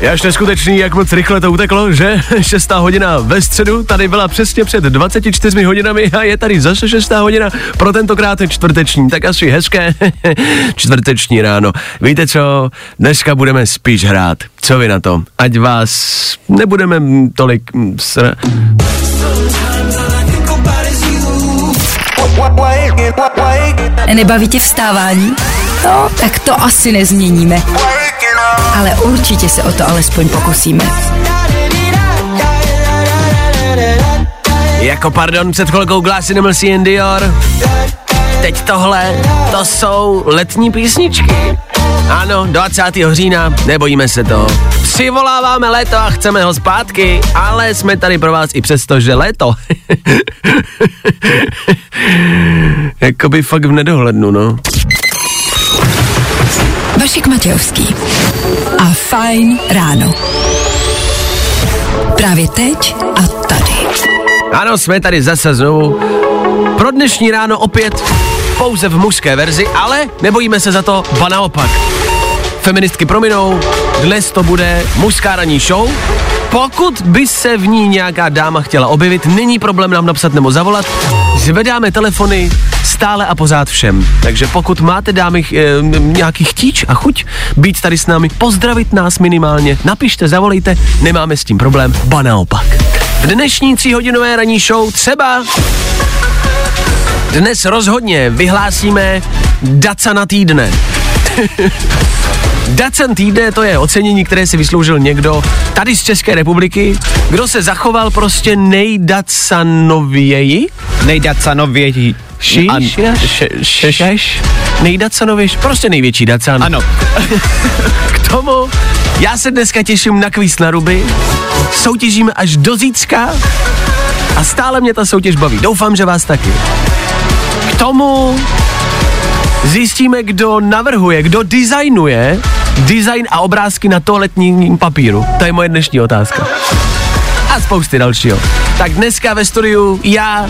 Je až neskutečný, jak moc rychle to uteklo, že? Šestá hodina ve středu, tady byla přesně před 24 hodinami a je tady zase šestá hodina, pro tentokrát čtvrteční, tak asi hezké čtvrteční ráno. Víte co, dneska budeme spíš hrát. Co vy na to? Ať vás nebudeme tolik sr... Nebaví tě vstávání? No, tak to asi nezměníme. Ale určitě se o to alespoň pokusíme. Jako pardon, před chvilkou Glass Animals and Dior. Teď tohle, to jsou letní písničky. Ano, 20. října, nebojíme se to. Přivoláváme léto a chceme ho zpátky, ale jsme tady pro vás i přesto, že léto. Jakoby fakt v nedohlednu, no. Vašek Matějovský a Fajn ráno. Právě teď a tady. Ano, jsme tady zase znovu. Pro dnešní ráno opět pouze v mužské verzi, ale nebojíme se za to, ba naopak. Feministky prominou, dnes to bude mužská ranní show. Pokud by se v ní nějaká dáma chtěla objevit, není problém nám napsat nebo zavolat. Zvedáme telefony stále a pořád všem. Takže pokud máte dámy e, nějaký chtíč a chuť být tady s námi, pozdravit nás minimálně, napište, zavolejte, nemáme s tím problém, ba naopak. V dnešní tříhodinové ranní show třeba dnes rozhodně vyhlásíme Dacana týdne. Dacan týdne to je ocenění, které si vysloužil někdo tady z České republiky, kdo se zachoval prostě nejdacanověji. Nejdacanověji. Šiš, šeš, nejdacanovější, prostě největší dacan. Ano. K tomu já se dneska těším na kvíz na ruby, soutěžíme až do zítřka a stále mě ta soutěž baví. Doufám, že vás taky. K tomu zjistíme, kdo navrhuje, kdo designuje design a obrázky na toaletním papíru. To je moje dnešní otázka. A spousty dalšího. Tak dneska ve studiu já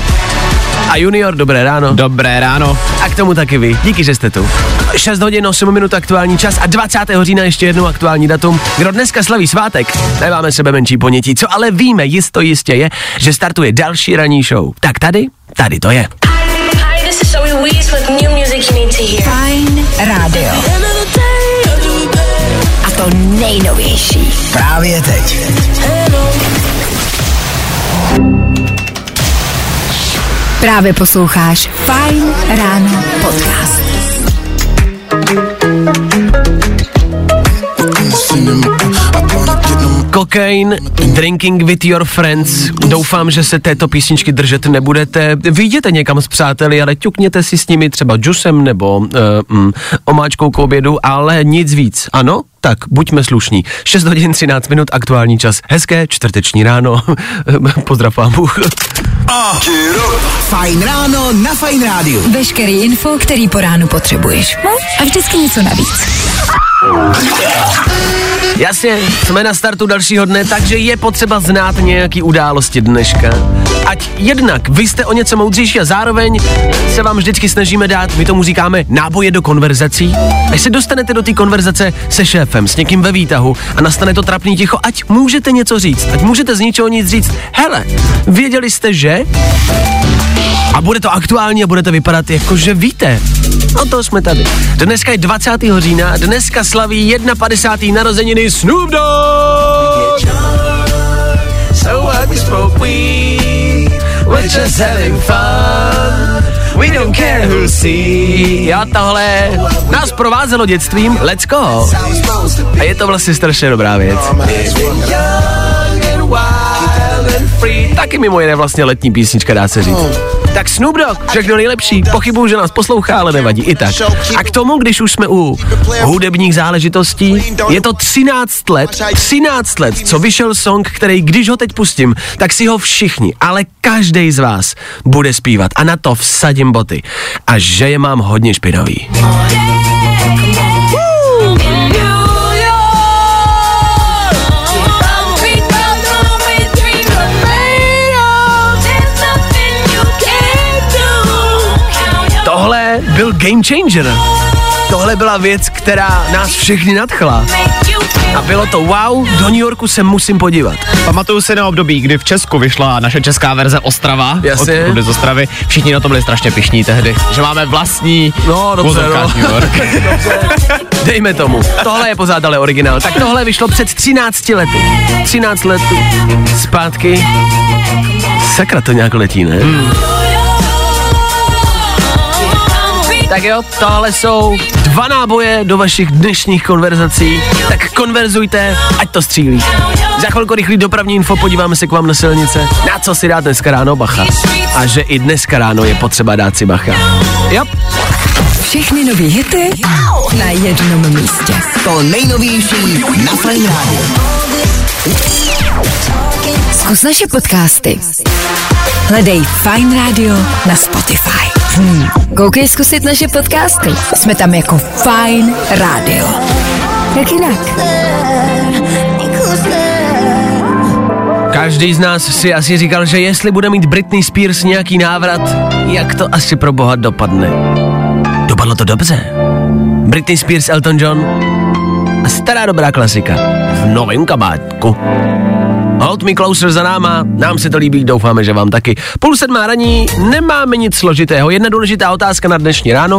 a Junior, dobré ráno. Dobré ráno. A k tomu taky vy. Díky, že jste tu. 6 hodin, 8 minut aktuální čas a 20. října ještě jednou aktuální datum. Kdo dneska slaví svátek, nemáme sebe menší ponětí. Co ale víme, jisto jistě je, že startuje další ranní show. Tak tady, tady to je. Wees with new music you need to hear. Fajn rádio. A to nejnovější. Právě teď. Právě posloucháš Fajn ráno podcast. Cocaine, Drinking with your friends. Doufám, že se této písničky držet nebudete. Vyjděte někam s přáteli, ale ťukněte si s nimi třeba džusem nebo uh, mm, omáčkou k obědu, ale nic víc. Ano? Tak, buďme slušní. 6 hodin 13 minut, aktuální čas. Hezké čtvrteční ráno. Pozdrav vám Bůh. Fajn ráno na Fajn rádiu. Veškerý info, který po ránu potřebuješ. No a vždycky něco navíc. Jasně, jsme na startu dalšího dne, takže je potřeba znát nějaký události dneška. Ať jednak vy jste o něco moudřejší a zároveň se vám vždycky snažíme dát, my tomu říkáme, náboje do konverzací. Až se dostanete do té konverzace se šéfem, s někým ve výtahu a nastane to trapný ticho, ať můžete něco říct, ať můžete z ničeho nic říct. Hele, věděli jste, že? A bude to aktuální a budete vypadat jako, že víte. No to jsme tady. Dneska je 20. října, dneska slaví 51. narozeniny Snoop Dogg. So we're just having fun. We don't care who see. A tohle nás provázelo dětstvím, let's go. A je to vlastně strašně dobrá věc. Free. Taky mimo jiné vlastně letní písnička, dá se říct. Tak Snoop Dogg, všechno nejlepší. Pochybuju, že nás poslouchá, ale nevadí, i tak. A k tomu, když už jsme u hudebních záležitostí, je to 13 let, 13 let, co vyšel song, který, když ho teď pustím, tak si ho všichni, ale každý z vás bude zpívat a na to vsadím boty. A že je mám hodně špinavý. Tohle byl game changer. Tohle byla věc, která nás všechny nadchla. A bylo to wow, do New Yorku se musím podívat. Pamatuju si na období, kdy v Česku vyšla naše česká verze Ostrava. Jasně. Od z Ostravy. Všichni na to byli strašně pišní tehdy, že máme vlastní No, dobře, no. New York. Dejme tomu. Tohle je pořád ale originál. Tak tohle vyšlo před 13 lety. 13 let zpátky. Sakra to nějak letí, ne? Hmm. Tak jo, tohle jsou dva náboje do vašich dnešních konverzací. Tak konverzujte, ať to střílí. Za chvilku rychlý dopravní info, podíváme se k vám na silnice. Na co si dát dneska ráno bacha. A že i dneska ráno je potřeba dát si bacha. Jo, Všechny nový hity na jednom místě. To nejnovější na Fajn rádiu. Zkus naše podcasty. Hledej Fine Radio na Spotify. Hmm. Koukej zkusit naše podcasty. Jsme tam jako Fine Radio. Jak jinak? Každý z nás si asi říkal, že jestli bude mít Britney Spears nějaký návrat, jak to asi pro boha dopadne. Dopadlo to dobře. Britney Spears, Elton John a stará dobrá klasika v novém kabátku. Hold me closer za náma, nám se to líbí, doufáme, že vám taky. Půl sedmá raní, nemáme nic složitého. Jedna důležitá otázka na dnešní ráno.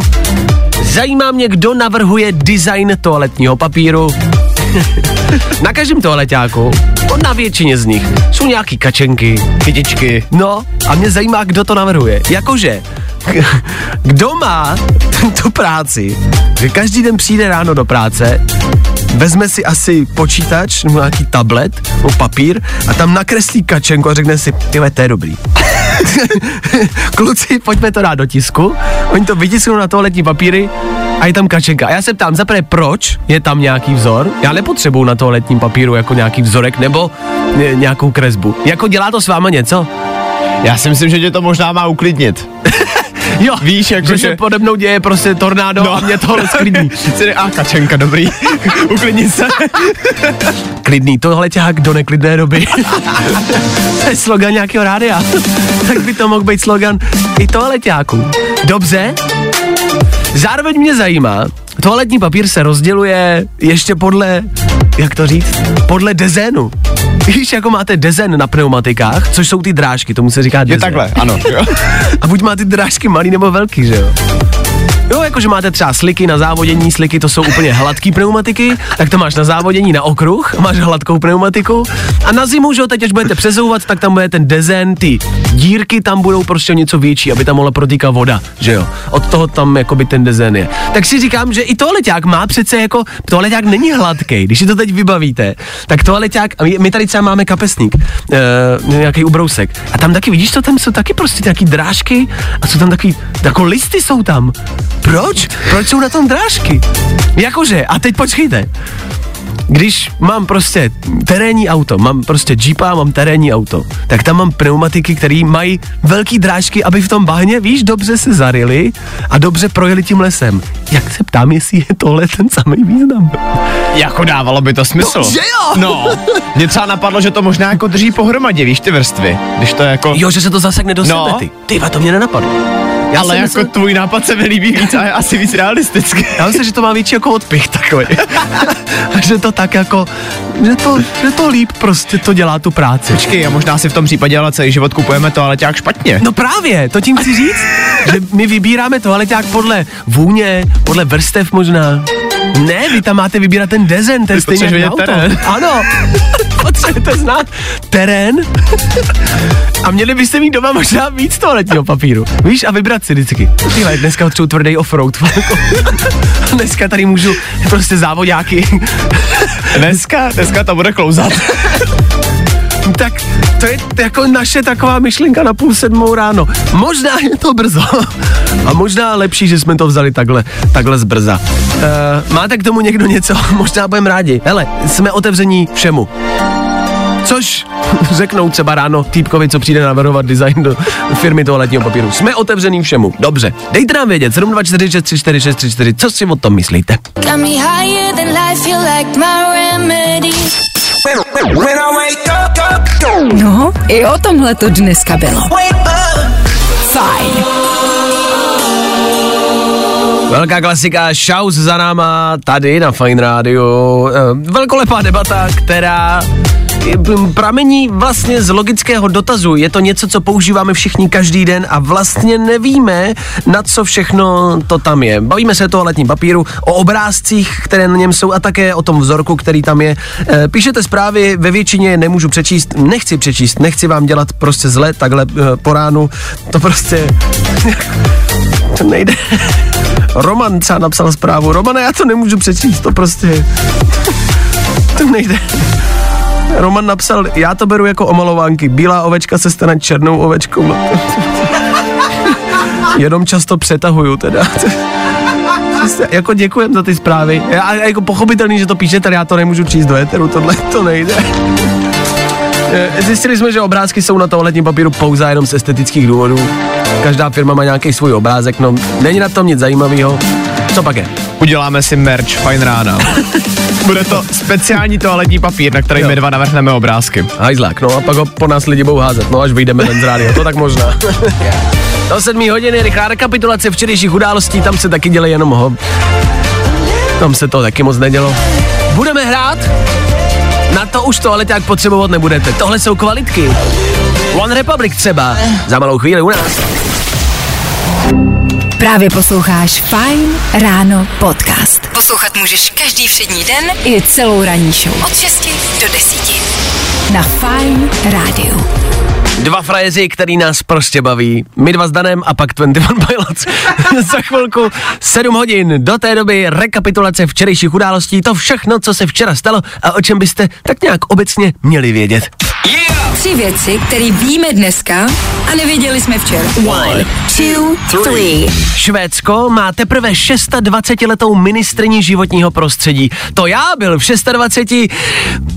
Zajímá mě, kdo navrhuje design toaletního papíru. na každém toaleťáku, no na většině z nich, jsou nějaký kačenky, kytičky. No, a mě zajímá, kdo to navrhuje. Jakože, kdo má tu práci, že každý den přijde ráno do práce, vezme si asi počítač nebo nějaký tablet nebo papír a tam nakreslí kačenku a řekne si, ty to je dobrý. Kluci, pojďme to dát do tisku. Oni to vytisknou na toaletní papíry a je tam kačenka. A já se ptám, zaprvé, proč je tam nějaký vzor? Já nepotřebuju na toaletním papíru jako nějaký vzorek nebo ně, nějakou kresbu. Jako dělá to s váma něco? Já si myslím, že tě to možná má uklidnit. Jo, Víš, jako že, že- se pode mnou děje prostě tornádo no. a mě tohle sklidní. A kačenka, dobrý. Uklidni se. Klidný, tohle ťahák do neklidné doby. to je slogan nějakého rádia. tak by to mohl být slogan i toaleťáků. Dobře? Zároveň mě zajímá, toaletní papír se rozděluje ještě podle, jak to říct, podle dezénu. Víš, jako máte dezen na pneumatikách, což jsou ty drážky, tomu se říká Je dezen. takhle, ano. Jo. A buď máte drážky malý nebo velký, že jo? Jo, jakože máte třeba sliky na závodění, sliky to jsou úplně hladký pneumatiky, tak to máš na závodění na okruh, máš hladkou pneumatiku a na zimu, že jo, teď až budete přezouvat, tak tam bude ten dezen, ty dírky tam budou prostě něco větší, aby tam mohla protíkat voda, že jo. Od toho tam jakoby ten dezen je. Tak si říkám, že i toaleťák má přece jako, toaleťák není hladký, když si to teď vybavíte, tak toaleťák, a my, my tady třeba máme kapesník, uh, nějaký ubrousek, a tam taky, vidíš to, tam jsou taky prostě nějaký drážky a jsou tam takový, jako listy jsou tam. Proč? Proč jsou na tom drážky? Jakože, a teď počkejte. Když mám prostě terénní auto, mám prostě Jeepa, mám terénní auto, tak tam mám pneumatiky, které mají velký drážky, aby v tom bahně, víš, dobře se zarili a dobře projeli tím lesem. Jak se ptám, jestli je tohle ten samý význam? Jako dávalo by to smysl. No, že jo? No, mě třeba napadlo, že to možná jako drží pohromadě, víš ty vrstvy. Když to jako... Jo, že se to zasekne do No. sebe, ty. Ty, va, to mě nenapadlo. Já ale jako myslel- tvůj nápad se mi líbí víc a je asi víc realistický. Já myslím, že to má větší jako odpich takový. že to tak jako, že to, že to líp prostě to dělá tu práci. Počkej, a možná si v tom případě ale celý život kupujeme to ale těk špatně. No právě, to tím chci říct, že my vybíráme toaleťák podle vůně, podle vrstev možná. Ne, vy tam máte vybírat ten dezen, ten na auto. terén. Ano, potřebujete znát terén a měli byste mít doma možná víc toaletního papíru. Víš, a vybrat si vždycky. Tyhle, dneska potřebuji tvrdý offroad. dneska tady můžu prostě závodáky. Dneska, dneska to bude klouzat. tak To je jako naše taková myšlenka na půl sedmou ráno. Možná je to brzo. A možná lepší, že jsme to vzali takhle, takhle zbrza. Uh, máte k tomu někdo něco? Možná budeme rádi. Hele, jsme otevření všemu. Což řeknou třeba ráno týpkovi, co přijde navrhovat design do firmy toaletního papíru. Jsme otevřený všemu. Dobře. Dejte nám vědět 724634634, co si o tom myslíte. No, i o tomhle to dneska bylo. Fajn. Velká klasika, Shouse za náma tady na Fine Radio. Eh, Velkolepá debata, která pramení vlastně z logického dotazu. Je to něco, co používáme všichni každý den a vlastně nevíme, na co všechno to tam je. Bavíme se o toaletním papíru, o obrázcích, které na něm jsou a také o tom vzorku, který tam je. Eh, Píšete zprávy, ve většině nemůžu přečíst, nechci přečíst, nechci vám dělat prostě zle takhle eh, po ránu. To prostě to nejde. Roman třeba napsal zprávu. Romane, já to nemůžu přečíst, to prostě... To nejde. Roman napsal, já to beru jako omalovánky. Bílá ovečka se stane černou ovečkou. No. Jenom často přetahuju teda. Jako děkujem za ty zprávy. Já, jako pochopitelný, že to píšete, ale já to nemůžu číst do éteru, tohle to nejde. Eh, Zjistili jsme, že obrázky jsou na toaletním papíru pouze jenom z estetických důvodů. Každá firma má nějaký svůj obrázek, no není na tom nic zajímavého. Co pak je? Uděláme si merch, fajn rána. Bude to speciální toaletní papír, na který Jo. my dva navrhneme obrázky. Hajzlák, no a pak ho po nás lidi budou házet, no až vyjdeme ven z rádia, to tak možná. Do sedmí hodiny, rychlá rekapitulace včerejších událostí, tam se taky dělej jenom ho. Tam se to taky moc nedělo. Budeme hrát? Na to už to ale tak potřebovat nebudete. Tohle jsou kvalitky. One Republic třeba. Za malou chvíli u nás. Právě posloucháš Fine Ráno podcast. Poslouchat můžeš každý všední den i celou ranní show. Od 6 do 10. Na Fine Rádiu. Dva frajeři, který nás prostě baví. My dva s Danem a pak 21 Pilots. Za chvilku 7 hodin. Do té doby rekapitulace včerejších událostí. To všechno, co se včera stalo a o čem byste tak nějak obecně měli vědět. Tři věci, které víme dneska a nevěděli jsme včera. One, two, three. Švédsko má teprve 26-letou ministrní životního prostředí. To já byl v 26.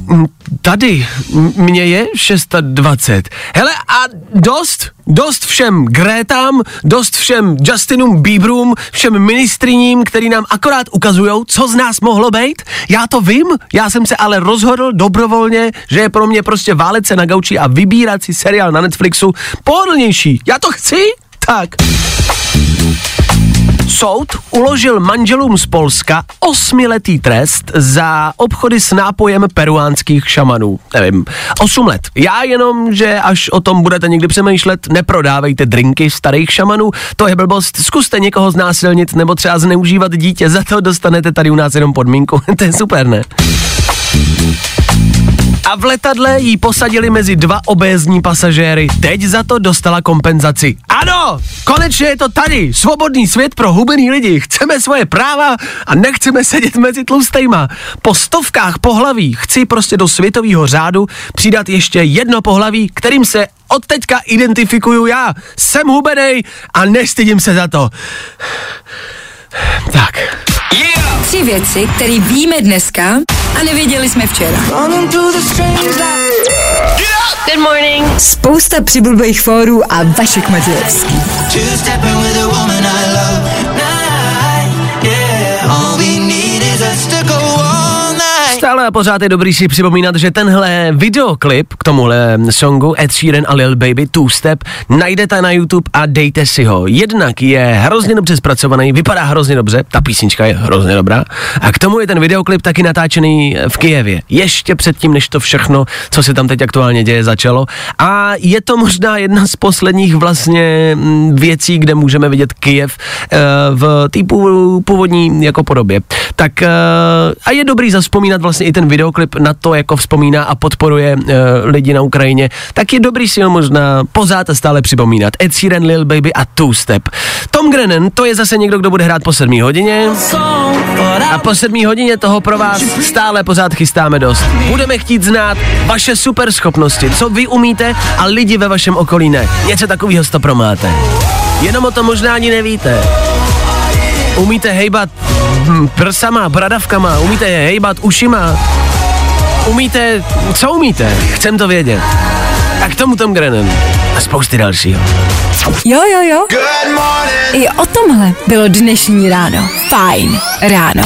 Mm, Tady, M- mně je 620. Hele a dost, dost všem Grétám, dost všem Justinům Bieberům, všem ministriním, který nám akorát ukazujou, co z nás mohlo být. Já to vím, já jsem se ale rozhodl dobrovolně, že je pro mě prostě válet se na gauči a vybírat si seriál na Netflixu pohodlnější. Já to chci, tak. Soud uložil manželům z Polska osmiletý trest za obchody s nápojem peruánských šamanů. Nevím, osm let. Já jenom, že až o tom budete někdy přemýšlet, neprodávejte drinky starých šamanů, to je blbost. Zkuste někoho znásilnit nebo třeba zneužívat dítě, za to dostanete tady u nás jenom podmínku. to je super, ne? A v letadle jí posadili mezi dva obézní pasažéry. Teď za to dostala kompenzaci. Ano, konečně je to tady. Svobodný svět pro hubený lidi. Chceme svoje práva a nechceme sedět mezi tlustejma. Po stovkách pohlaví chci prostě do světového řádu přidat ještě jedno pohlaví, kterým se od teďka identifikuju já. Jsem hubenej a nestydím se za to. Tak. Tři věci, které víme dneska a nevěděli jsme včera. Good morning. Spousta přibulbých fórů a Vašek Matějovský. Stále a pořád je dobrý si připomínat, že tenhle videoklip k tomuhle songu Ed Sheeran a Lil Baby Two Step najdete na YouTube a dejte si ho. Jednak je hrozně dobře zpracovaný, vypadá hrozně dobře, ta písnička je hrozně dobrá. A k tomu je ten videoklip taky natáčený v Kijevě. Ještě předtím, než to všechno, co se tam teď aktuálně děje, začalo. A je to možná jedna z posledních vlastně mm, věcí, kde můžeme vidět Kijev eh, v té pů- původní jako podobě. Tak eh, a je dobrý zaspomínat vlastně i ten videoklip na to jako vzpomíná a podporuje uh, lidi na Ukrajině, tak je dobrý si ho možná pořád a stále připomínat. Ed Sheeran, Lil Baby a Two Step. Tom Grennan, to je zase někdo, kdo bude hrát po sedmý hodině. A po sedmý hodině toho pro vás stále pořád chystáme dost. Budeme chtít znát vaše super schopnosti, co vy umíte a lidi ve vašem okolí ne. Něco takového to promáte. Jenom o tom možná ani nevíte. Umíte hejbat prsama, bradavkama, umíte je hejbat ušima, umíte, co umíte, chcem to vědět. A k tomu Tom Grennan a spousty dalšího. Jo, jo, jo. I o tomhle bylo dnešní ráno. Fajn ráno.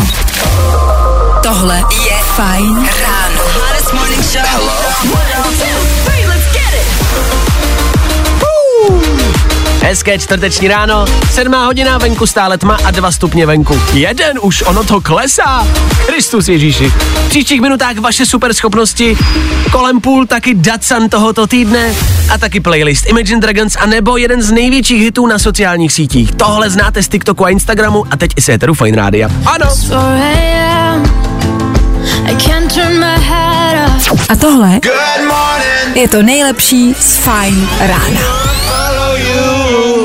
Tohle je Fajn ráno. Hottest morning show. Hezké čtvrteční ráno, sedmá hodina, venku stále tma a dva stupně venku. Jeden už, ono to klesá. Kristus Ježíši. V příštích minutách vaše super schopnosti, kolem půl taky Datsan tohoto týdne a taky playlist Imagine Dragons a nebo jeden z největších hitů na sociálních sítích. Tohle znáte z TikToku a Instagramu a teď i z Eteru Fine Rádia. Ano. 4 a.m. I can't turn my head off. A tohle je to nejlepší z Fajn rána.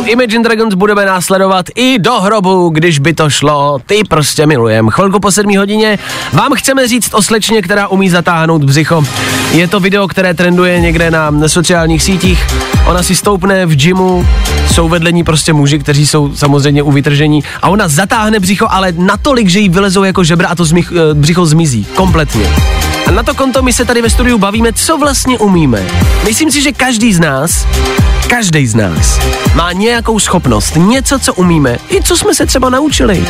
Imagine Dragons budeme následovat i do hrobu, když by to šlo. Ty prostě milujem. Chvilku po sedmí hodině vám chceme říct o slečně, která umí zatáhnout břicho. Je to video, které trenduje někde na sociálních sítích. Ona si stoupne v gymu, jsou vedle ní prostě muži, kteří jsou samozřejmě u vytržení a ona zatáhne břicho, ale natolik, že jí vylezou jako žebra a to zmich, eh, břicho zmizí kompletně. A na to konto my se tady ve studiu bavíme, co vlastně umíme. Myslím si, že každý z nás, každý z nás má nějakou schopnost, něco, co umíme, i co jsme se třeba naučili.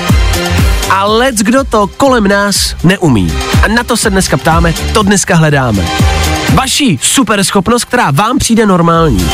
A lec kdo to kolem nás neumí. A na to se dneska ptáme, to dneska hledáme. Vaší super schopnost, která vám přijde normální.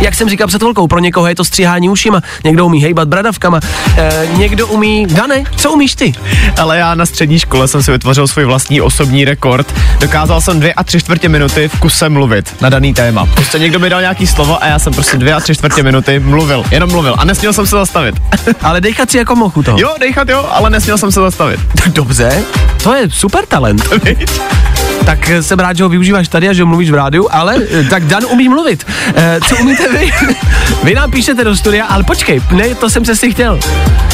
Jak jsem říkal před chvilkou, pro někoho je to stříhání ušima, někdo umí hejbat bradavkama, e, někdo umí... Dane, co umíš ty? Ale já na střední škole jsem si vytvořil svůj vlastní osobní rekord. Dokázal jsem dvě a tři čtvrtě minuty v kuse mluvit na daný téma. Prostě někdo mi dal nějaký slovo a já jsem prostě dvě a tři čtvrtě minuty mluvil, jenom mluvil a nesměl jsem se zastavit. Ale dejchat si jako mohu to. jo, dejchat jo, ale nesměl jsem se zastavit. Dobře, to je super talent. tak jsem rád, že ho využíváš tady a že mluvíš v rádiu, ale eh, tak Dan umí mluvit. E, co umíte vy? vy nám píšete do studia, ale počkej, ne, to jsem přesně chtěl.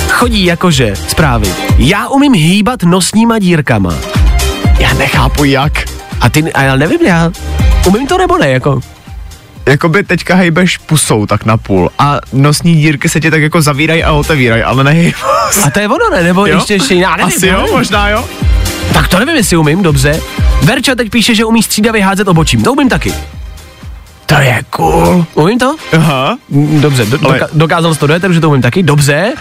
Chodí jakože zprávy. Já umím hýbat nosníma dírkama. Já nechápu jak. A ty, a já nevím, já umím to nebo ne, jako. Jakoby teďka hejbeš pusou tak na půl a nosní dírky se ti tak jako zavírají a otevírají, ale nehejbou. A to je ono, ne? Nebo Jo? ještě, ještě já nevím. Asi jo, nevím. možná jo. Tak to nevím, jestli umím, dobře. Verča teď píše, že umí střídavě házet obočím. To umím taky. To je cool. Umím to? Aha. Dobře, do, doka- dokázal jsi to do éteru, že to umím taky. Dobře.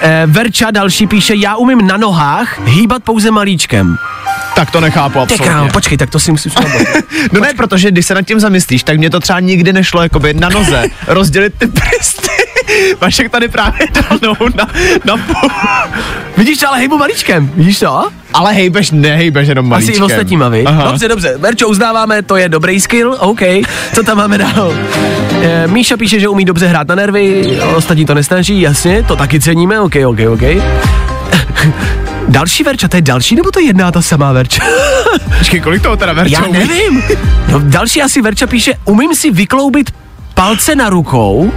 Eh, Verča další píše, já umím na nohách hýbat pouze malíčkem. Tak to nechápu absolutně. krám, počkej, tak to si musím vzpomenout. No ne, protože když se nad tím zamyslíš, tak mě to třeba nikdy nešlo jakoby na noze rozdělit ty prsty. Vašek tady právě dal nohu na, na půl. Vidíš, ale hejbu malíčkem, vidíš to? Ale hejbeš, nehejbeš jenom Asi malíčkem. i ostatníma, vy? Aha. Dobře, dobře. Verčo, uznáváme, to je dobrý skill, OK. Co tam máme dál? E, Míša píše, že umí dobře hrát na nervy, ostatní to nesnaží, jasně, to taky ceníme, OK, OK, OK. Další Verča, to je další, nebo to je jedna a ta samá Verča? Počkej, kolik toho teda Verča Já umí? nevím. No, další asi Verča píše, umím si vykloubit palce na rukou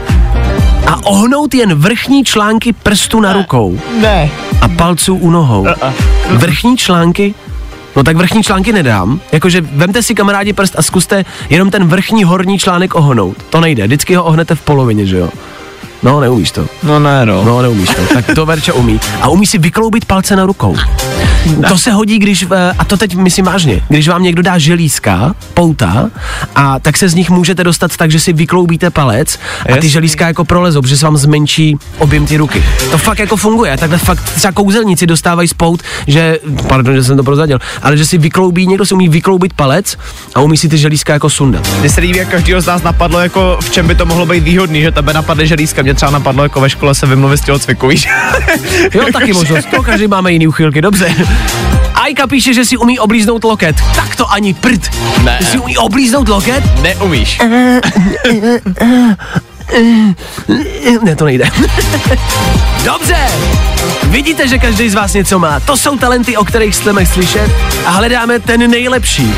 a ohnout jen vrchní články prstu na rukou Ne. a palců u nohou. Vrchní články? No tak vrchní články nedám. Jakože vemte si kamarádi prst a zkuste jenom ten vrchní horní článek ohnout. To nejde, vždycky ho ohnete v polovině, že jo? No, neumíš to. No ne, no. No, neumíš to. Tak to Verča umí. A umí si vykloubit palce na rukou. To se hodí, když, eh, a to teď myslím vážně, když vám někdo dá želízka, pouta, a tak se z nich můžete dostat tak, že si vykloubíte palec a ty želízka jako prolezou, protože se vám zmenší objem ty ruky. To fakt jako funguje. Takhle fakt třeba kouzelníci dostávají spout, že, pardon, že jsem to prozadil, ale že si vykloubí, někdo si umí vykloubit palec a umí si ty želízka jako sundat. Mně se líbí, jak každýho z nás napadlo, jako v čem by to mohlo být výhodný, že tebe napadne želízka. Mě třeba napadlo, jako ve škole se vymluvit z tělocviku, víš? Jo, taky možnost. To každý máme jiný uchylky, dobře. Ajka píše, že si umí oblíznout loket. Tak to ani prd. Ne. Ty si umí oblíznout loket? Neumíš. Ne, to nejde. Dobře. Vidíte, že každý z vás něco má. To jsou talenty, o kterých chceme slyšet a hledáme ten nejlepší.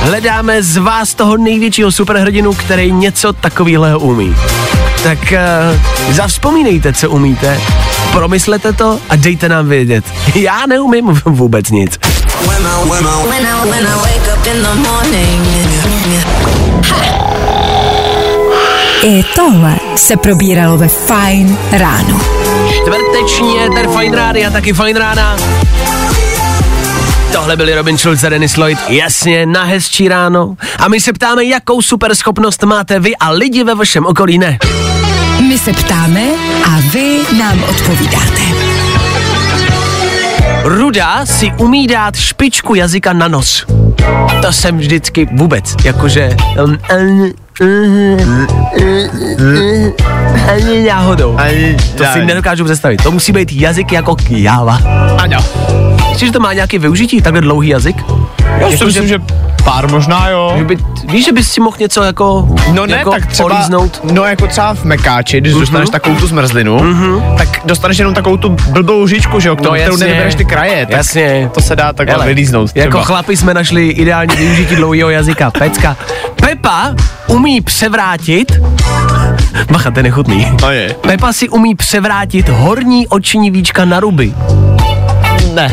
Hledáme z vás toho největšího superhrdinu, který něco takového umí. Tak uh, zavzpomínejte, co umíte, promyslete to a dejte nám vědět. Já neumím vůbec nic. When I, when when tohle se probíralo ve Fine ráno. Čtvrteční éter Fine Rády a taky Fine Rána. Tohle byli Robin Schulz a Dennis Lloyd, jasně, na hezčí ráno. A my se ptáme, jakou super schopnost máte vy a lidi ve vašem okolí ne. My se ptáme a vy nám odpovídáte. Ruda si umí dát špičku jazyka na nos. To jsem vždycky vůbec, jakože... Um, um, ani náhodou. Ani, To si nedokážu představit. To musí být jazyk jako kjáva. Ano. Myslíš, že to má nějaké využití, takhle dlouhý jazyk? Já Jako, si myslím, že pár možná jo. Že by, víš, že bys si mohl něco jako, No ne, jako tak třeba, olíznout? no jako třeba v mekáči, když dostaneš takovou tu zmrzlinu, tak dostaneš jenom takovou tu blbou lžičku, že jo, kterou, No, kterou nevybereš ty kraje, tak Jasně. to se dá takhle Hele, vylíznout třeba. Jako chlapi jsme našli ideální využití dlouhého jazyka. Pecka. Pepa umí převrátit... Bacha, to je nechutný. To je. Pepa si umí převrátit horní oční víčka na ruby. Ne.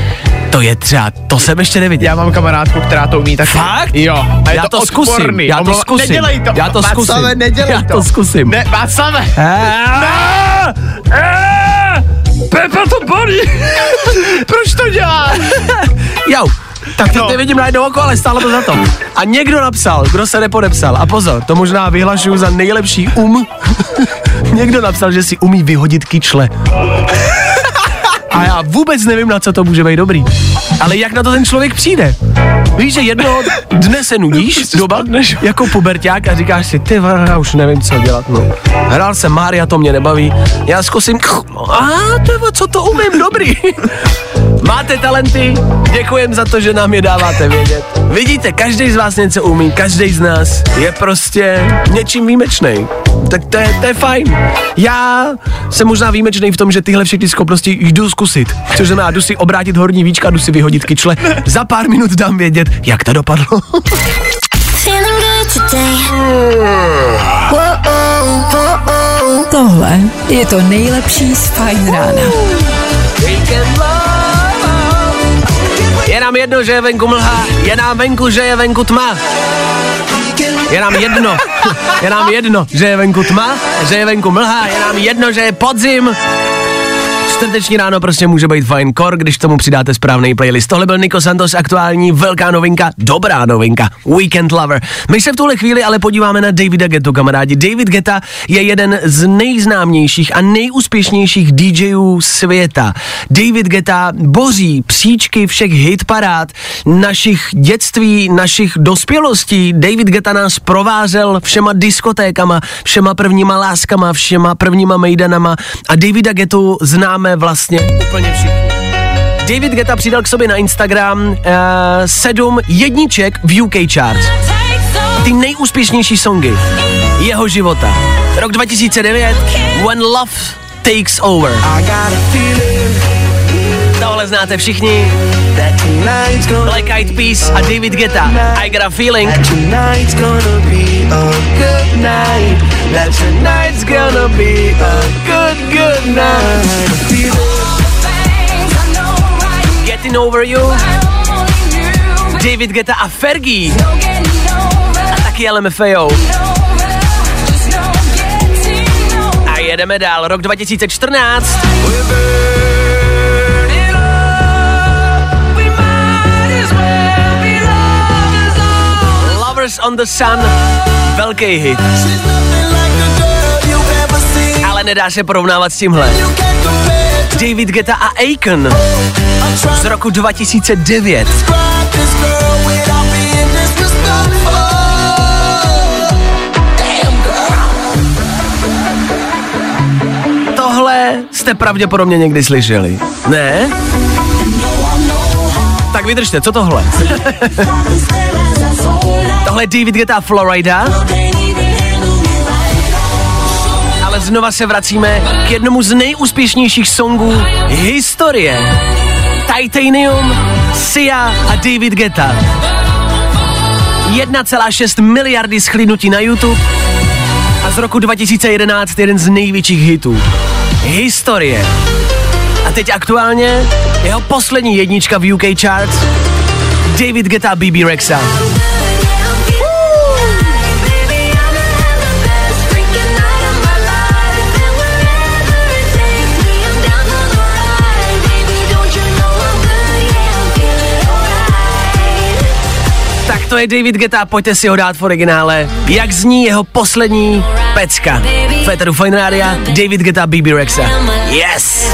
To je třeba, to jsem ještě neviděl. Já mám kamarádku, která to umí taky. Fakt? Jo. A je Já to odporný. zkusím, já to zkusím. Nedělej to. Já to Václave, zkusím. nedělej Já to. to zkusím. Ne, Václave. Ah! Ah! Pepa to bolí. Proč to děláš? Jo, tak teď No. nevidím najednou oko, ale stálo to za to. A někdo napsal, kdo se nepodepsal. A pozor, to možná vyhlašuju za nejlepší um. někdo napsal, že si umí vyhodit kyčle. A já vůbec nevím, na co to může být dobrý. Ale jak na to ten člověk přijde? Víš, že jednoho dne se nudíš doba, jako puberták a říkáš si, ty já už nevím, co dělat, no. Hrál jsem Mária, to mě nebaví. Já zkusím, a vole, co to umím, dobrý. Máte talenty, děkujem za to, že nám je dáváte vědět. Vidíte, každý z vás něco umí, každý z nás je prostě něčím výjimečný. Tak to je, to je fajn. Já jsem možná výjimečný v tom, že tyhle všechny schopnosti jdu zkusit. Což znamená, jdu si obrátit horní víčka, jdu si vyhodit kyčle. Za pár minut dám vědět, jak to dopadlo. Tohle je to nejlepší z Fine rána. Je nám jedno, že je venku mlha, je nám venku, že je venku tma. Je nám jedno, je nám jedno, že je venku tma, že je venku mlha, je nám jedno, že je podzim. Čtvrteční ráno prostě může být fajn kor, když tomu přidáte správný playlist. Tohle byl Nico Santos, aktuální velká novinka, dobrá novinka, Weekend Lover. My se v tuhle chvíli ale podíváme na Davida Getu, kamarádi. David Geta je jeden z nejznámějších a nejúspěšnějších DJů světa. David Geta boří příčky všech hitparád, našich dětství, našich dospělostí. David Geta nás provázel všema diskotékama, všema prvníma láskama, všema prvníma mejdanama a Davida Getu známe vlastně úplně všichni. David Geta přidal k sobě na Instagram uh, sedm jedniček v UK Charts. Ty nejúspěšnější songy jeho života. Rok 2009, When Love Takes Over. Tohle znáte všichni. Black Eyed Peas a David Guetta. I got a feeling. Tonight's gonna be a good night. That tonight's gonna be a good, good night. Getting over you. David Guetta a Fergie. A taky LMFAO. A jedeme dál. Rok 2014. Lovers on the Sun. Velký hit. Ale nedá se porovnávat s tímhle. David Guetta a Aiken z roku 2009. Tohle jste pravděpodobně někdy slyšeli. Ne? Tak vydržte, co tohle? tohle je David Guetta a Florida. ale znova se vracíme k jednomu z nejúspěšnějších songů historie. Titanium, Sia a David Guetta. 1,6 miliardy schlídnutí na YouTube a z roku 2011 jeden z největších hitů. Historie. A teď aktuálně jeho poslední jednička v UK Charts David Guetta BB Rexa. To je David Guetta, pojďte si ho dát v originále. Jak zní jeho poslední pecka? Féteru Fine Rádia, David Guetta, BB Rexa. Yes!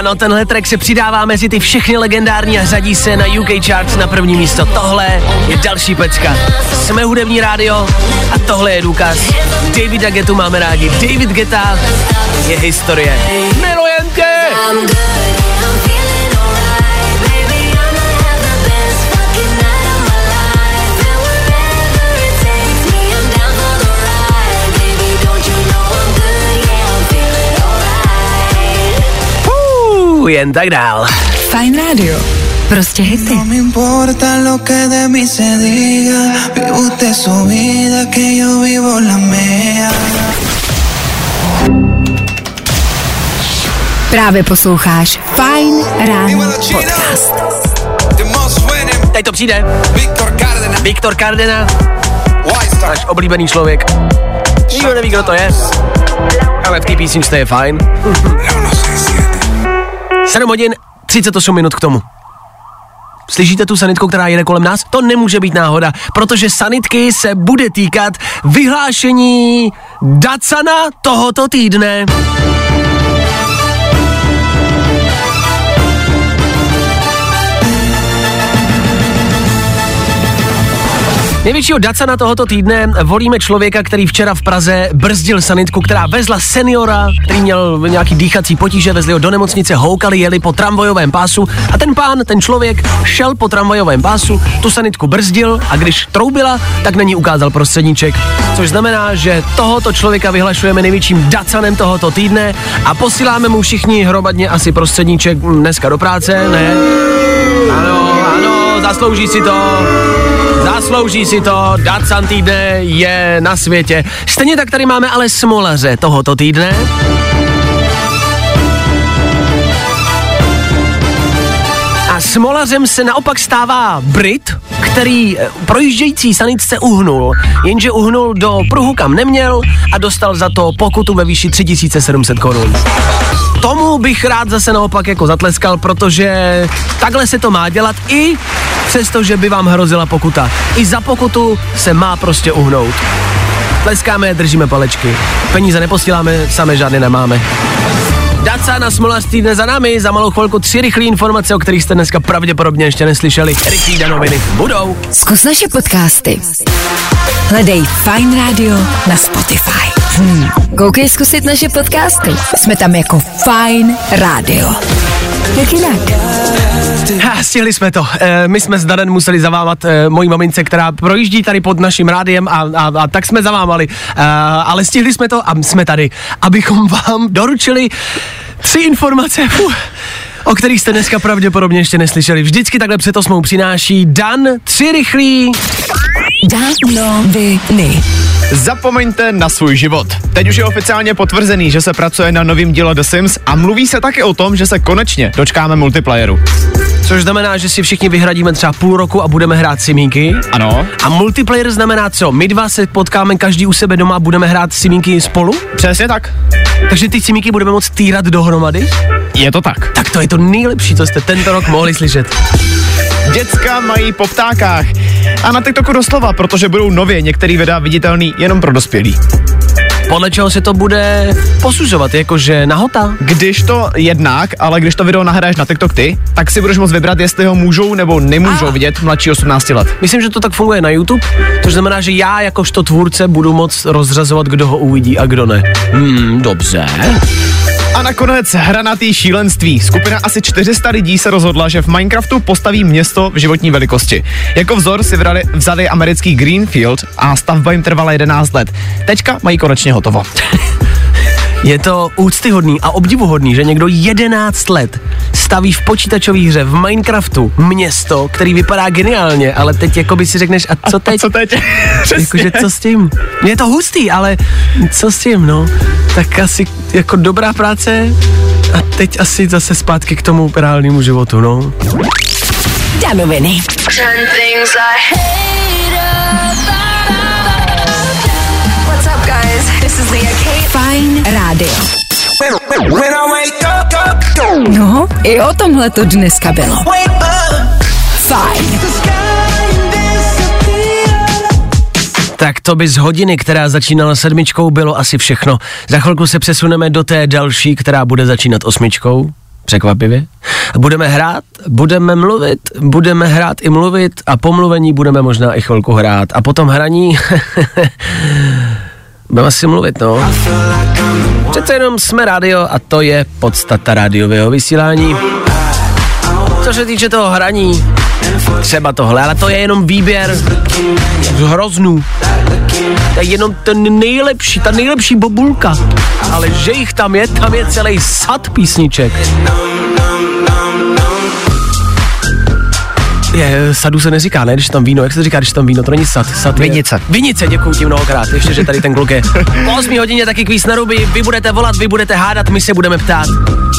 Ano, tenhle track se přidává mezi ty všechny legendární a řadí se na UK Charts na první místo. Tohle je další pecka. Jsme hudební rádio a tohle je důkaz. Davida Getu máme rádi. David Geta je historie. Milujem tě! Uh, jen tak dál. Fajn rádio. Prostě hity. No me importa lo que de mí se diga. Vive usted su vida, que yo vivo la mía. Právě posloucháš Fajn ráno podcast. Teď to přijde. Viktor Cardena, White Star. náš oblíbený člověk. Nikdo neví, kdo to je, ale v té písničce je fajn. 7 hodin, 38 minut k tomu. Slyšíte tu sanitku, která jede kolem nás? To nemůže být náhoda, protože sanitky se bude týkat vyhlášení Dacana tohoto týdne. Největšího Dacana tohoto týdne volíme člověka, který včera v Praze brzdil sanitku, která vezla seniora, který měl nějaký dýchací potíže, vezli ho do nemocnice, houkali, jeli po tramvajovém pásu a ten pán, ten člověk šel po tramvajovém pásu, tu sanitku brzdil a když troubila, tak na ní ukázal prostředníček. Což znamená, že tohoto člověka vyhlašujeme největším Dacanem tohoto týdne a posíláme mu všichni hromadně asi prostředníček dneska do práce, ne? Ano, ano, zaslouží si to. Zaslouží si to, Dacan týdne je na světě. Stejně tak tady máme ale smolaře tohoto týdne. A smolařem se naopak stává Brit, který eh, projíždějící sanitce uhnul, jenže uhnul do pruhu, kam neměl a dostal za to pokutu ve výši 3700 korun. Tomu bych rád zase naopak jako zatleskal, protože takhle se to má dělat i přesto, že by vám hrozila pokuta. I za pokutu se má prostě uhnout. Tleskáme, držíme palečky. Peníze neposíláme, sami žádné nemáme. Daca na Smolař týdne za námi, za malou chvilku tři rychlé informace, o kterých jste dneska pravděpodobně ještě neslyšeli. Rychlý danoviny budou. Zkus naše podcasty. Hledej Fine Radio na Spotify. Hmm. Koukej zkusit naše podcasty. Jsme tam jako Fine Radio. Jak jinak? Ha, stihli jsme to. E, my jsme s Danem museli zavámat e, mojí mamince, která projíždí tady pod naším rádiem a, a, a tak jsme zavámali. E, ale stihli jsme to a jsme tady, abychom vám doručili tři informace, fuh, o kterých jste dneska pravděpodobně ještě neslyšeli. Vždycky takhle před osmou přináší Dan tři rychlí Danoviny. Zapomeňte na svůj život. Teď už je oficiálně potvrzený, že se pracuje na novém díle The Sims a mluví se taky o tom, že se konečně dočkáme multiplayeru. Což znamená, že si všichni vyhradíme třeba půl roku a budeme hrát simíky. Ano, A multiplayer znamená co? My dva se potkáme každý u sebe doma a budeme hrát simíky spolu? přesně tak. Takže ty simíky budeme moct týrat dohromady? Je to tak. Tak to je to nejlepší, co jste tento rok mohli slyšet. Děcka mají po ptákách. A na TikToku doslova, protože budou nově některý videa viditelný jenom pro dospělí. Podle čeho se to bude posuzovat, jakože nahota? Když to jednak, ale když to video nahraješ na TikTok ty, tak si budeš moct vybrat, jestli ho můžou nebo nemůžou Ah. vidět mladší 18 let. Myslím, že to tak funguje na YouTube, což znamená, že já jakožto tvůrce budu moc rozřazovat, kdo ho uvidí a kdo ne. Hmm, dobře. A nakonec hranatý šílenství. Skupina asi 400 lidí se rozhodla, že v Minecraftu postaví město v životní velikosti. Jako vzor si vrali, vzali americký Greenfield a stavba jim trvala 11 let. Teďka mají konečně hotovo. Je to úctyhodný a obdivuhodný, že někdo 11 let staví v počítačové hře v Minecraftu město, který vypadá geniálně, ale teď jako by si řekneš, a co teď? Co teď? Jakože co s tím? Je to hustý, ale co s tím, no? Tak asi jako dobrá práce a teď asi zase zpátky k tomu reálnému životu, no. Danoviny. Turn things I up, up, No, i o tomhle to dneska bylo. Fajn. Tak to by z hodiny, která začínala sedmičkou, bylo asi všechno. Za chvilku se přesuneme do té další, která bude začínat osmičkou. Překvapivě. Budeme hrát, budeme mluvit, budeme hrát i mluvit a po mluvení budeme možná i chvilku hrát. A potom hraní budeme asi mluvit, no. Přece jenom jsme rádio a to je podstata rádiového vysílání. Co se týče toho hraní, třeba tohle, ale to je jenom výběr z hroznů. To je jenom ten nejlepší, ta nejlepší bobulka. Ale že jich tam je, tam je celý sad písniček. Je, sadu se neříká, ne, když tam víno, jak se to říká, když tam víno, to není sad, sad je- Vinice. Vinice, děkuji ti mnohokrát, ještě, že tady ten kluk je. Po 8 hodině taky kvíz na ruby, vy budete volat, vy budete hádat, my se budeme ptát.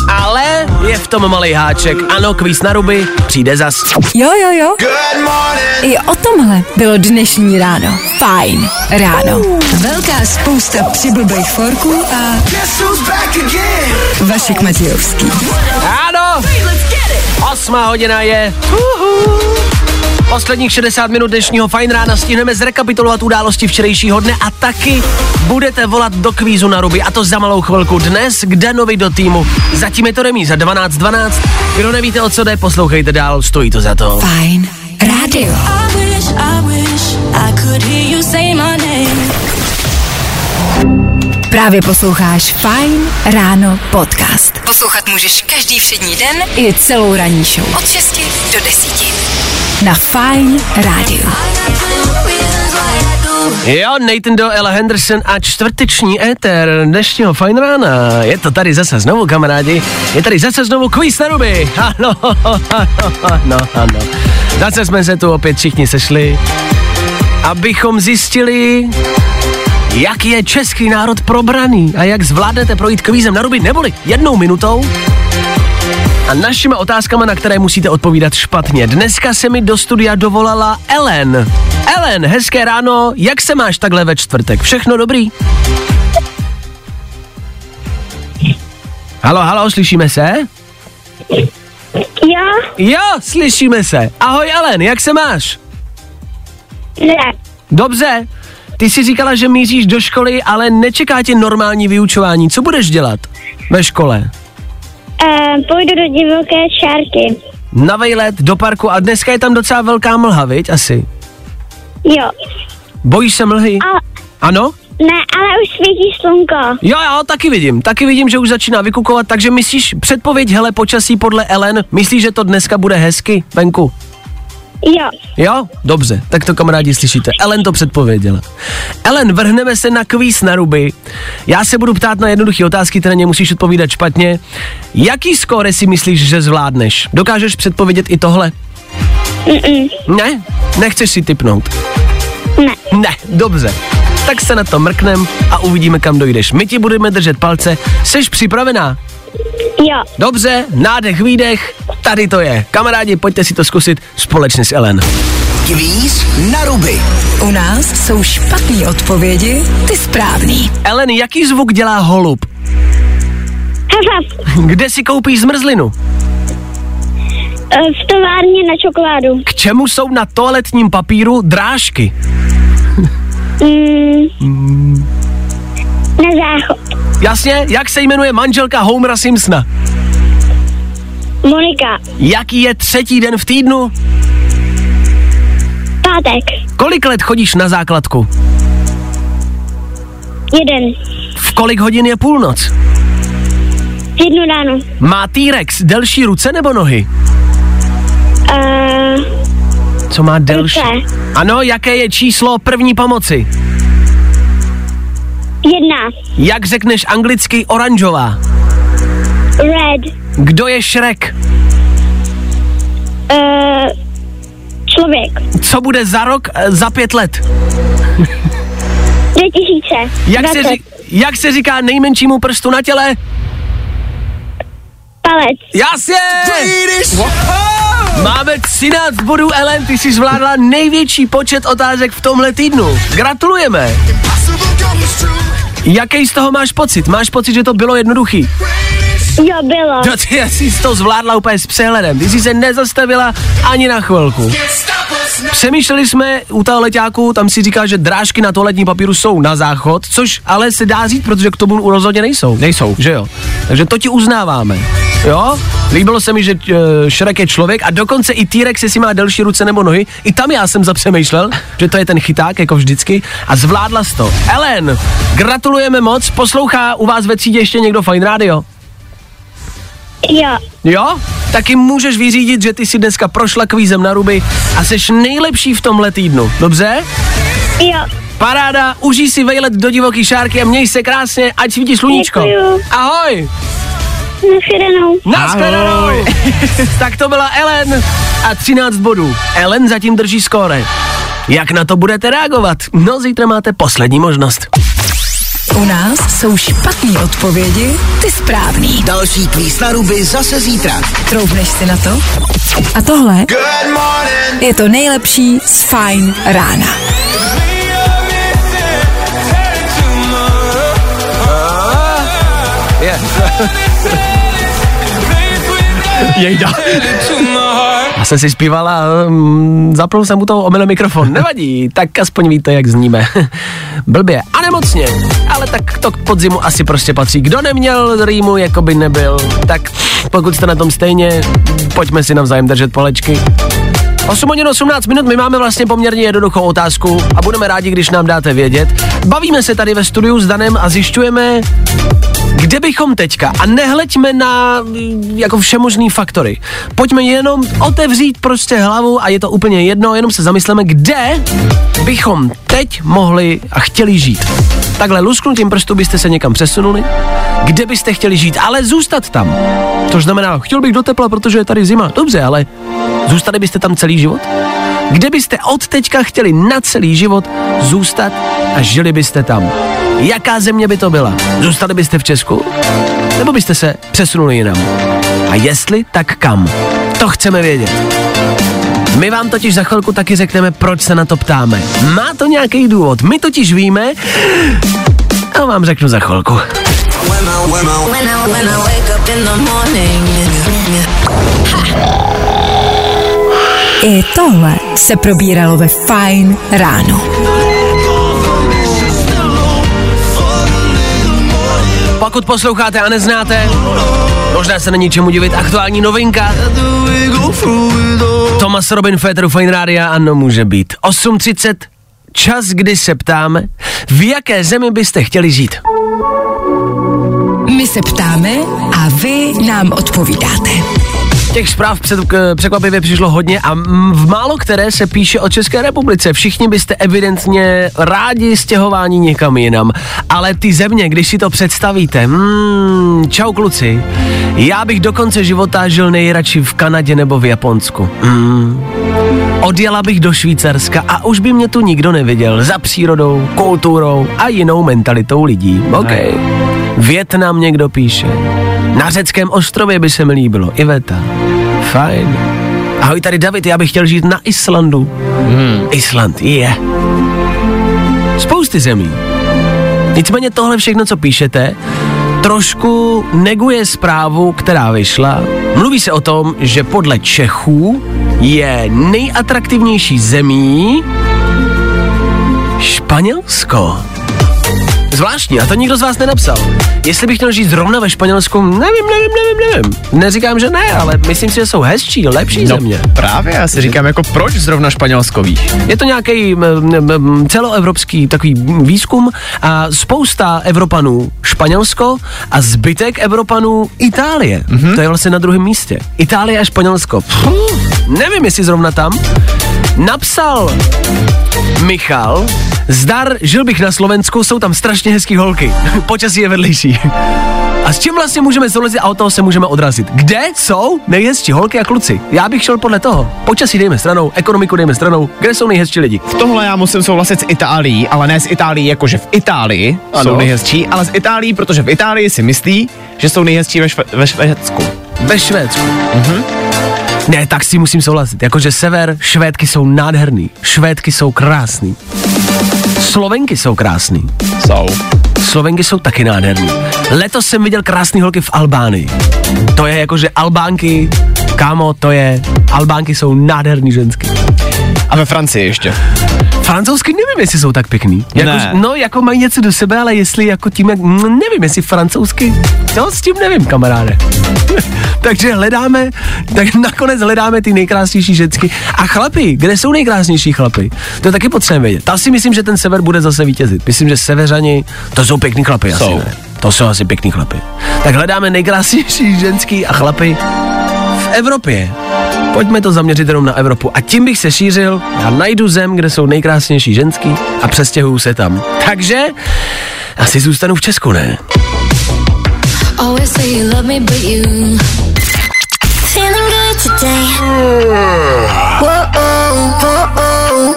Ale je v tom malý háček, ano, kvíz na ruby, přijde zas. Jo, jo, jo. Good morning. I o tomhle bylo dnešní ráno. Fajn ráno. Velká spousta přibulbých forků a? Vašek Matějovský. Ano, osmá hodina je. Uhu. Posledních 60 minut dnešního fajn rána stihneme zrekapitulovat události včerejšího dne a taky budete volat do kvízu na ruby a to za malou chvilku dnes k Danovi do týmu. Zatím je to remíza 12-12. Kdo nevíte o co jde, poslouchejte dál, stojí to za to. Fajn rádio. I wish, I wish I could hear you say my name. Právě posloucháš Fajn ráno podcast. Poslouchat můžeš každý všední den i celou ranní show. Od 6 do 10. Na Fajn rádiu. Jo, Nathan Do, Ella Henderson a čtvrteční éter dnešního fajn rána. Je to tady zase znovu, kamarádi. Je tady zase znovu quiz na ruby. Ano, ano, ano, ano. Zase jsme se tu opět všichni sešli, abychom zjistili, jak je český národ probraný a jak zvládnete projít kvízem na ruby neboli jednou minutou a našimi otázkama, na které musíte odpovídat špatně. Dneska se mi do studia dovolala Ellen. Ellen, hezké ráno, jak se máš takhle ve čtvrtek? Všechno dobrý? Halo, halo, slyšíme se? Jo, Jo, slyšíme se. Ahoj Ellen, jak se máš? ne. Dobře. Ty jsi říkala, že míříš do školy, ale nečeká tě normální vyučování. Co budeš dělat ve škole? Uh, půjdu do divoké čárky. Na vejlet, do parku a dneska je tam docela velká mlha, viď? Asi. Jo. Bojíš se mlhy? A, Ano? ne, ale už svítí slunko. Jo, jo, taky vidím. Taky vidím, že už začíná vykukovat, takže myslíš, předpověď hele počasí podle Ellen, myslíš, že to dneska bude hezky venku? Jo. Jo, dobře, tak to kamarádi slyšíte. Ellen to předpověděla. Ellen, vrhneme se na kvíz na ruby. Já se budu ptát na jednoduché otázky, které mě musíš odpovídat špatně. Jaký skóre si myslíš, že zvládneš? Dokážeš předpovědět i tohle? Mm-mm. Ne? Nechceš si typnout? Ne. Ne, dobře. Tak se na to mrknem a uvidíme, kam dojdeš. My ti budeme držet palce. Seš připravená? Jo. Dobře, nádech, výdech, tady to je. Kamarádi, pojďte si to zkusit společně s Ellen. Kvíz na ruby. U nás jsou špatné odpovědi, ty správný. Ellen, jaký zvuk dělá holub? Kde si koupíš zmrzlinu? Eh, V továrně na čokoládu. K čemu jsou na toaletním papíru drážky? Mm. Na záchod. Jasně, jak se jmenuje manželka Homera Simpsona? Monika. Jaký je třetí den v týdnu? Pátek. Kolik let chodíš na základku? Jeden. V kolik hodin je půlnoc? Jednu ráno. Má T-Rex delší ruce nebo nohy? Uh, Co má delší? Ruce. Ano, jaké je číslo první pomoci? jedna. Jak řekneš anglicky oranžová? Red. Kdo je Shrek? Uh, člověk. Co bude za rok, eh, za pět let? 2000. Jak se, 20. ří, jak se říká nejmenšímu prstu na těle? Palec. Jasně! Máme 13 bodů, Ellen, ty jsi zvládla největší počet otázek v tomhle týdnu. Gratulujeme! Jaký z toho máš pocit? Máš pocit, že to bylo jednoduchý? Jo, bylo. No ty jsi to zvládla úplně s přehledem. Ty jsi se nezastavila ani na chvilku. Přemýšleli jsme u toho letáku, tam si říká, že drážky na toaletní papíru jsou na záchod, což ale se dá říct, protože k tomu rozhodně nejsou. Nejsou. Že jo? Takže to ti uznáváme. Jo? Líbilo se mi, že uh, Shrek je člověk a dokonce i T-Rex, jestli má delší ruce nebo nohy. I tam já jsem zapřemýšlel, že to je ten chyták, jako vždycky. A zvládla to. Ellen, gratulujeme moc. Poslouchá u vás ve třídě ještě někdo Fine Radio? Jo. Jo? Taky můžeš vyřídit, že ty si dneska prošla kvízem na ruby a seš nejlepší v tomhle týdnu. Dobře? Jo. Paráda, užij si vejlet do divoký šárky a měj se krásně, ať svítí sluníčko. Děkuju. Ahoj! Nashledanou. Naschledanou! tak to byla Ellen a 13 bodů. Ellen zatím drží skóre. Jak na to budete reagovat? No, zítra máte poslední možnost. U nás jsou špatné odpovědi, ty správný. Další kvíz na ruby zase zítra. Troubneš si na to? A tohle je to nejlepší z Fine rána. Je. Jejda. Jsem si zpívala, um, zapnul jsem u toho omylem mikrofon. Nevadí, tak aspoň víte, jak zníme. Blbě a nemocně, ale tak to k podzimu asi prostě patří. Kdo neměl rýmu, jako by nebyl, tak pokud jste na tom stejně, pojďme si navzájem držet palečky. 8 hodin 18 minut, my máme vlastně poměrně jednoduchou otázku a budeme rádi, když nám dáte vědět. Bavíme se tady ve studiu s Danem a zjišťujeme, kde bychom teďka, a nehleďme na mm, jako všemožný faktory, pojďme jenom otevřít prostě hlavu a je to úplně jedno, jenom se zamysleme, kde bychom teď mohli a chtěli žít. Takhle lusknutím prstu byste se někam přesunuli, kde byste chtěli žít, ale zůstat tam. To znamená, chtěl bych do tepla, protože je tady zima. Dobře, ale zůstali byste tam celý život? Kde byste od teďka chtěli na celý život zůstat a žili byste tam? Jaká země by to byla? Zůstali byste v Česku? Nebo byste se přesunuli jinam? A jestli, tak kam? To chceme vědět. My vám totiž za chvilku taky řekneme, proč se na to ptáme. Má to nějaký důvod. My totiž víme a vám řeknu za chvilku. I tohle se probíralo ve Fine ráno. Pokud posloucháte a neznáte, možná se není čemu divit, aktuální novinka. Thomas Robin Féteru Fine Rádia, ano, může být. 8.30, čas, kdy se ptáme, v jaké zemi byste chtěli žít. My se ptáme a vy nám odpovídáte. Těch zpráv před, k, překvapivě přišlo hodně a v málo které se píše o České republice. Všichni byste evidentně rádi stěhování někam jinam. Ale ty země, když si to představíte, mm, čau kluci, já bych do konce života žil nejradši v Kanadě nebo v Japonsku. Mm. Odjela bych do Švýcarska a už by mě tu nikdo neviděl za přírodou, kulturou a jinou mentalitou lidí. OK. Větnam někdo píše. Na řeckém ostrově by se mi líbilo. Iveta. Fajn. Ahoj, tady David, já bych chtěl žít na Islandu. Hmm. Island, je. Yeah. Spousty zemí. Nicméně tohle všechno, co píšete, trošku neguje zprávu, která vyšla. Mluví se o tom, že podle Čechů je nejatraktivnější zemí Španělsko. Zvláštní, a to nikdo z vás nenapsal. Jestli bych chtěl žít zrovna ve Španělsku, nevím, nevím, nevím, nevím. Neříkám, že ne, ale myslím si, že jsou hezčí, lepší No země. právě, já si říkám, jako proč zrovna Španělsko víš? Je to nějaký celoevropský takový výzkum a spousta Evropanů Španělsko a zbytek Evropanů Itálie. Mm-hmm. To je vlastně na druhém místě. Itálie a Španělsko. Puh, nevím, jestli zrovna tam. Napsal Michal, zdar, žil bych na Slovensku, jsou tam strašně hezký holky. Počasí je vedlejší. A s čím vlastně můžeme souhlasit a od toho se můžeme odrazit? Kde jsou nejhezčí holky a kluci? Já bych šel podle toho. Počasí dejme stranou, ekonomiku dejme stranou. Kde jsou nejhezčí lidi? V tomhle já musím souhlasit s Itálií, ale ne s Itálií jakože v Itálii Ano. jsou nejhezčí, ale s Itálií, protože v Itálii si myslí, že jsou nejhezčí ve, šve, ve Švédsku. Ve Švédsku. Mm-hmm. Ne, tak s tím musím souhlasit. Jakože sever, Švédky jsou nádherný. Švédky jsou krásný. Slovenky jsou krásný. Jsou. Slovenky jsou taky nádherný. Letos jsem viděl krásný holky v Albánii. To je jakože Albánky, kámo, to je, Albánky jsou nádherný žensky. A ve Francii ještě. Francouzsky nevím, jestli jsou tak pěkný. Jako, Ne. No, jako mají něco do sebe, ale jestli jako tím, jak, nevím, jestli francouzsky, no s tím nevím, kamaráde. Takže hledáme, tak nakonec hledáme ty nejkrásnější žensky. A chlapy, kde jsou nejkrásnější chlapy? To taky potřebujeme vědět. Tam si myslím, že ten sever bude zase vítězit. Myslím, že severani, to jsou pěkný chlapy, asi Jsou. ne. To jsou asi pěkný chlapy. Tak hledáme nejkrásnější ženský a chlapy v Evropě. Pojďme to zaměřit jenom na Evropu. A tím bych se šířil, já najdu zem, kde jsou nejkrásnější ženský a přestěhuju se tam. Takže asi zůstanu v Česku, ne?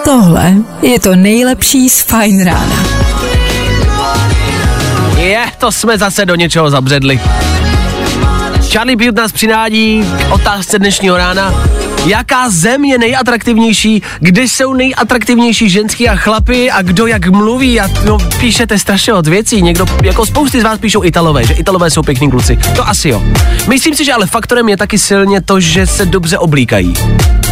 Tohle je to nejlepší z Fine Rána. Je, to jsme zase do něčeho zabředli. Charlie Butte nás přinádí k otázce dnešního rána. Jaká zem je nejatraktivnější, kde jsou nejatraktivnější ženský a chlapy a kdo jak mluví a no, píšete strašně od věcí. Někdo, jako spousty z vás píšou Italové, že Italové jsou pěkní kluci. To asi jo. Myslím si, že ale faktorem je taky silně to, že se dobře oblíkají.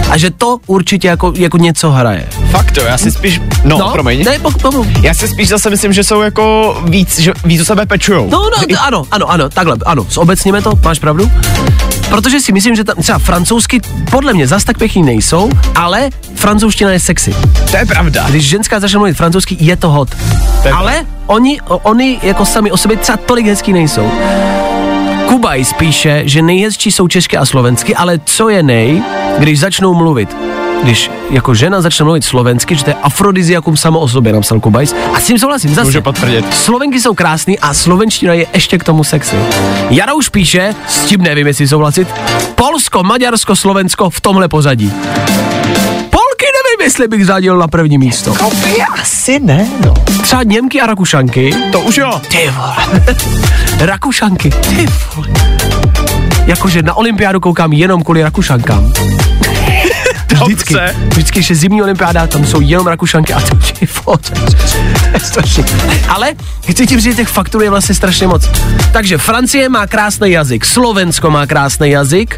A že to určitě jako, jako něco hraje. Fakt to, já si spíš, no, no promiň. Ne, po, po, Já si spíš zase myslím, že jsou jako víc, že víc o sebe pečujou. No, no, ano, ano, ano, takhle, ano, zobecněme to, máš pravdu. Protože si myslím, že tam třeba francouzsky podle mě zas tak pěkný nejsou, ale francouzština je sexy. To je pravda. Když ženská začne mluvit francouzsky, je to hot. To je Ale oni, oni jako sami o sobě třeba tolik hezký nejsou. Kubajs píše, že nejhezčí jsou česky a slovensky, ale co je nej, když začnou mluvit? Když jako žena začne mluvit slovensky, že to je afrodiziakum samo o sobě, napsal Kubajs. A s tím souhlasím, zase. Můžu potvrdit. Slovenky jsou krásný a slovenština je ještě k tomu sexy. Jara už píše, s tím nevím, jestli souhlasit, Polsko, Maďarsko, Slovensko v tomhle pořadí. Polky nevím, jestli bych řadil na první místo. Asi ne, no. Třeba Němky a Rakušanky. To už jo. Ty vole. Rakušanky. Ty vole. Jakože na olympiádu koukám jenom kvůli Rakušankám. Vždycky, vždycky, je zimní olympiáda, tam jsou jenom Rakušanky a to je fot. To je strašný. Ale chci ti říct, že těch faktur je vlastně strašně moc. Takže Francie má krásný jazyk, Slovensko má krásný jazyk,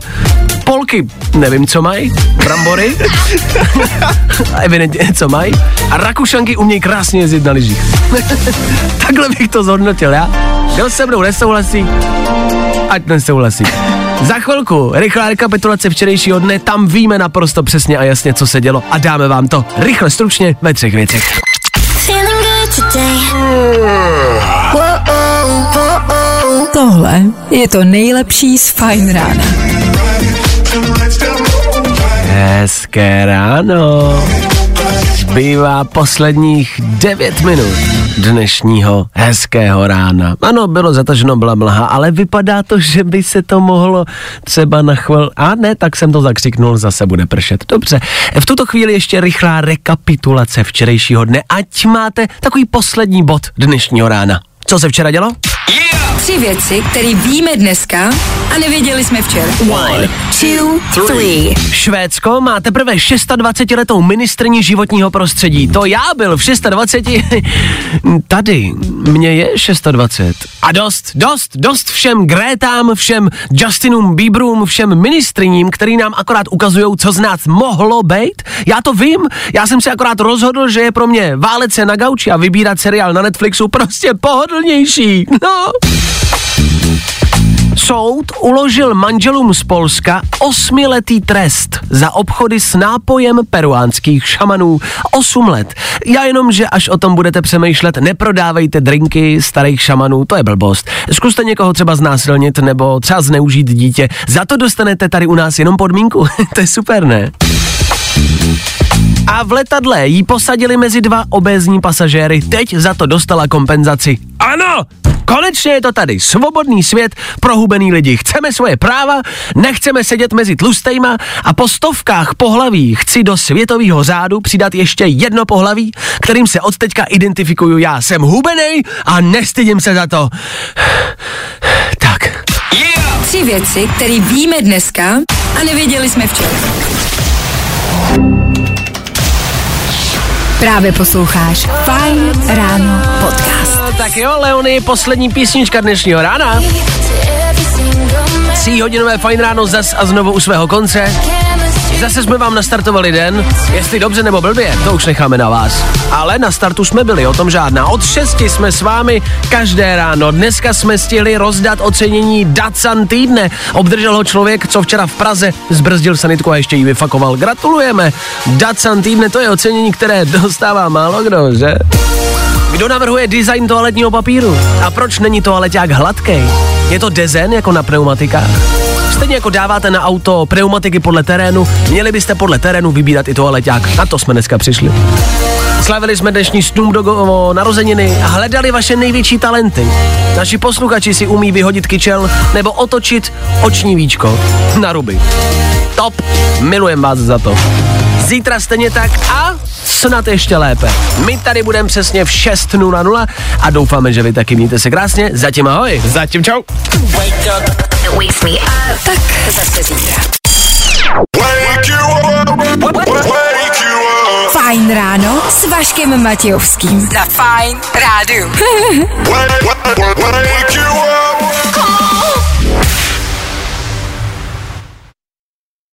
Polky, nevím, co mají, brambory, evidentně, co mají, a Rakušanky umějí krásně jezdit na lyžích. Takhle bych to zhodnotil, já. Kdo se mnou nesouhlasí, ať nesouhlasí. Za chvilku rychlá rekapitulace včerejšího dne, tam víme naprosto přesně a jasně, co se dělo a dáme vám to rychle, stručně ve třech věcech. Tohle je to nejlepší z Fine Rána. Hezké ráno. Zbývá posledních 9 minut dnešního hezkého rána. Ano, bylo zataženo, byla mlha, ale vypadá to, že by se to mohlo třeba na chvíli... A ne, tak jsem to zakřiknul, zase bude pršet. Dobře, v tuto chvíli ještě rychlá rekapitulace včerejšího dne, ať máte takový poslední bod dnešního rána. Co se včera dělo? Tři věci, které víme dneska a nevěděli jsme včera. One, two, three. Švédsko má teprve 26-letou ministrní životního prostředí. To já byl v 26. Tady mě je 620. A dost, dost, dost všem Grétám, všem Justinům Bieberům, všem ministriním, který nám akorát ukazují, co z nás mohlo být. Já to vím, já jsem si akorát rozhodl, že je pro mě válet se na gauči a vybírat seriál na Netflixu prostě pohodlnější. No. Soud uložil manželům z Polska osmiletý trest za obchody s nápojem peruánských šamanů. Osm let. Já jenom, že až o tom budete přemýšlet, neprodávejte drinky starých šamanů, to je blbost. Zkuste někoho třeba znásilnit nebo třeba zneužít dítě. Za to dostanete tady u nás jenom podmínku. to je super, ne? A v letadle jí posadili mezi dva obézní pasažéry. Teď za to dostala kompenzaci. Ano, konečně je to tady. Svobodný svět, prohubený lidi. Chceme svoje práva, nechceme sedět mezi tlustejma a po stovkách pohlaví chci do světového řádu přidat ještě jedno pohlaví, kterým se od teďka identifikuju já. Jsem hubený a nestydím se za to. Tak. Tři věci, které víme dneska a nevěděli jsme včera. Právě posloucháš Fine Ráno podcast. No, tak jo, Leony, poslední písnička dnešního rána. Tříhodinové fajn ráno zas a znovu u svého konce. Zase jsme vám nastartovali den, jestli dobře nebo blbě, to už necháme na vás. Ale na startu jsme byli, o tom žádná. Od 6 jsme s vámi každé ráno. Dneska jsme stihli rozdat ocenění Dacan týdne. Obdržel ho člověk, co včera v Praze zbrzdil sanitku a ještě ji vyfakoval. Gratulujeme. Dacan týdne, to je ocenění, které dostává málo kdo, že? Kdo navrhuje design toaletního papíru? A proč není toaleťák hladký? Je to dezen jako na pneumatikách? Stejně jako dáváte na auto pneumatiky podle terénu, měli byste podle terénu vybírat i toaleťák. Na to jsme dneska přišli. Slavili jsme dnešní Snoop Doggovo narozeniny a hledali vaše největší talenty. Naši posluchači si umí vyhodit kyčel nebo otočit oční víčko na ruby. Top, milujem vás za to. Zítra stejně tak a snad ještě lépe. My tady budeme přesně v 6.00 a doufáme, že vy taky mějte se krásně. Zatím ahoj. Zatím čau. Tak zase zítra. Fajn ráno s Vaškem Matějovským. Za Fajn rádu.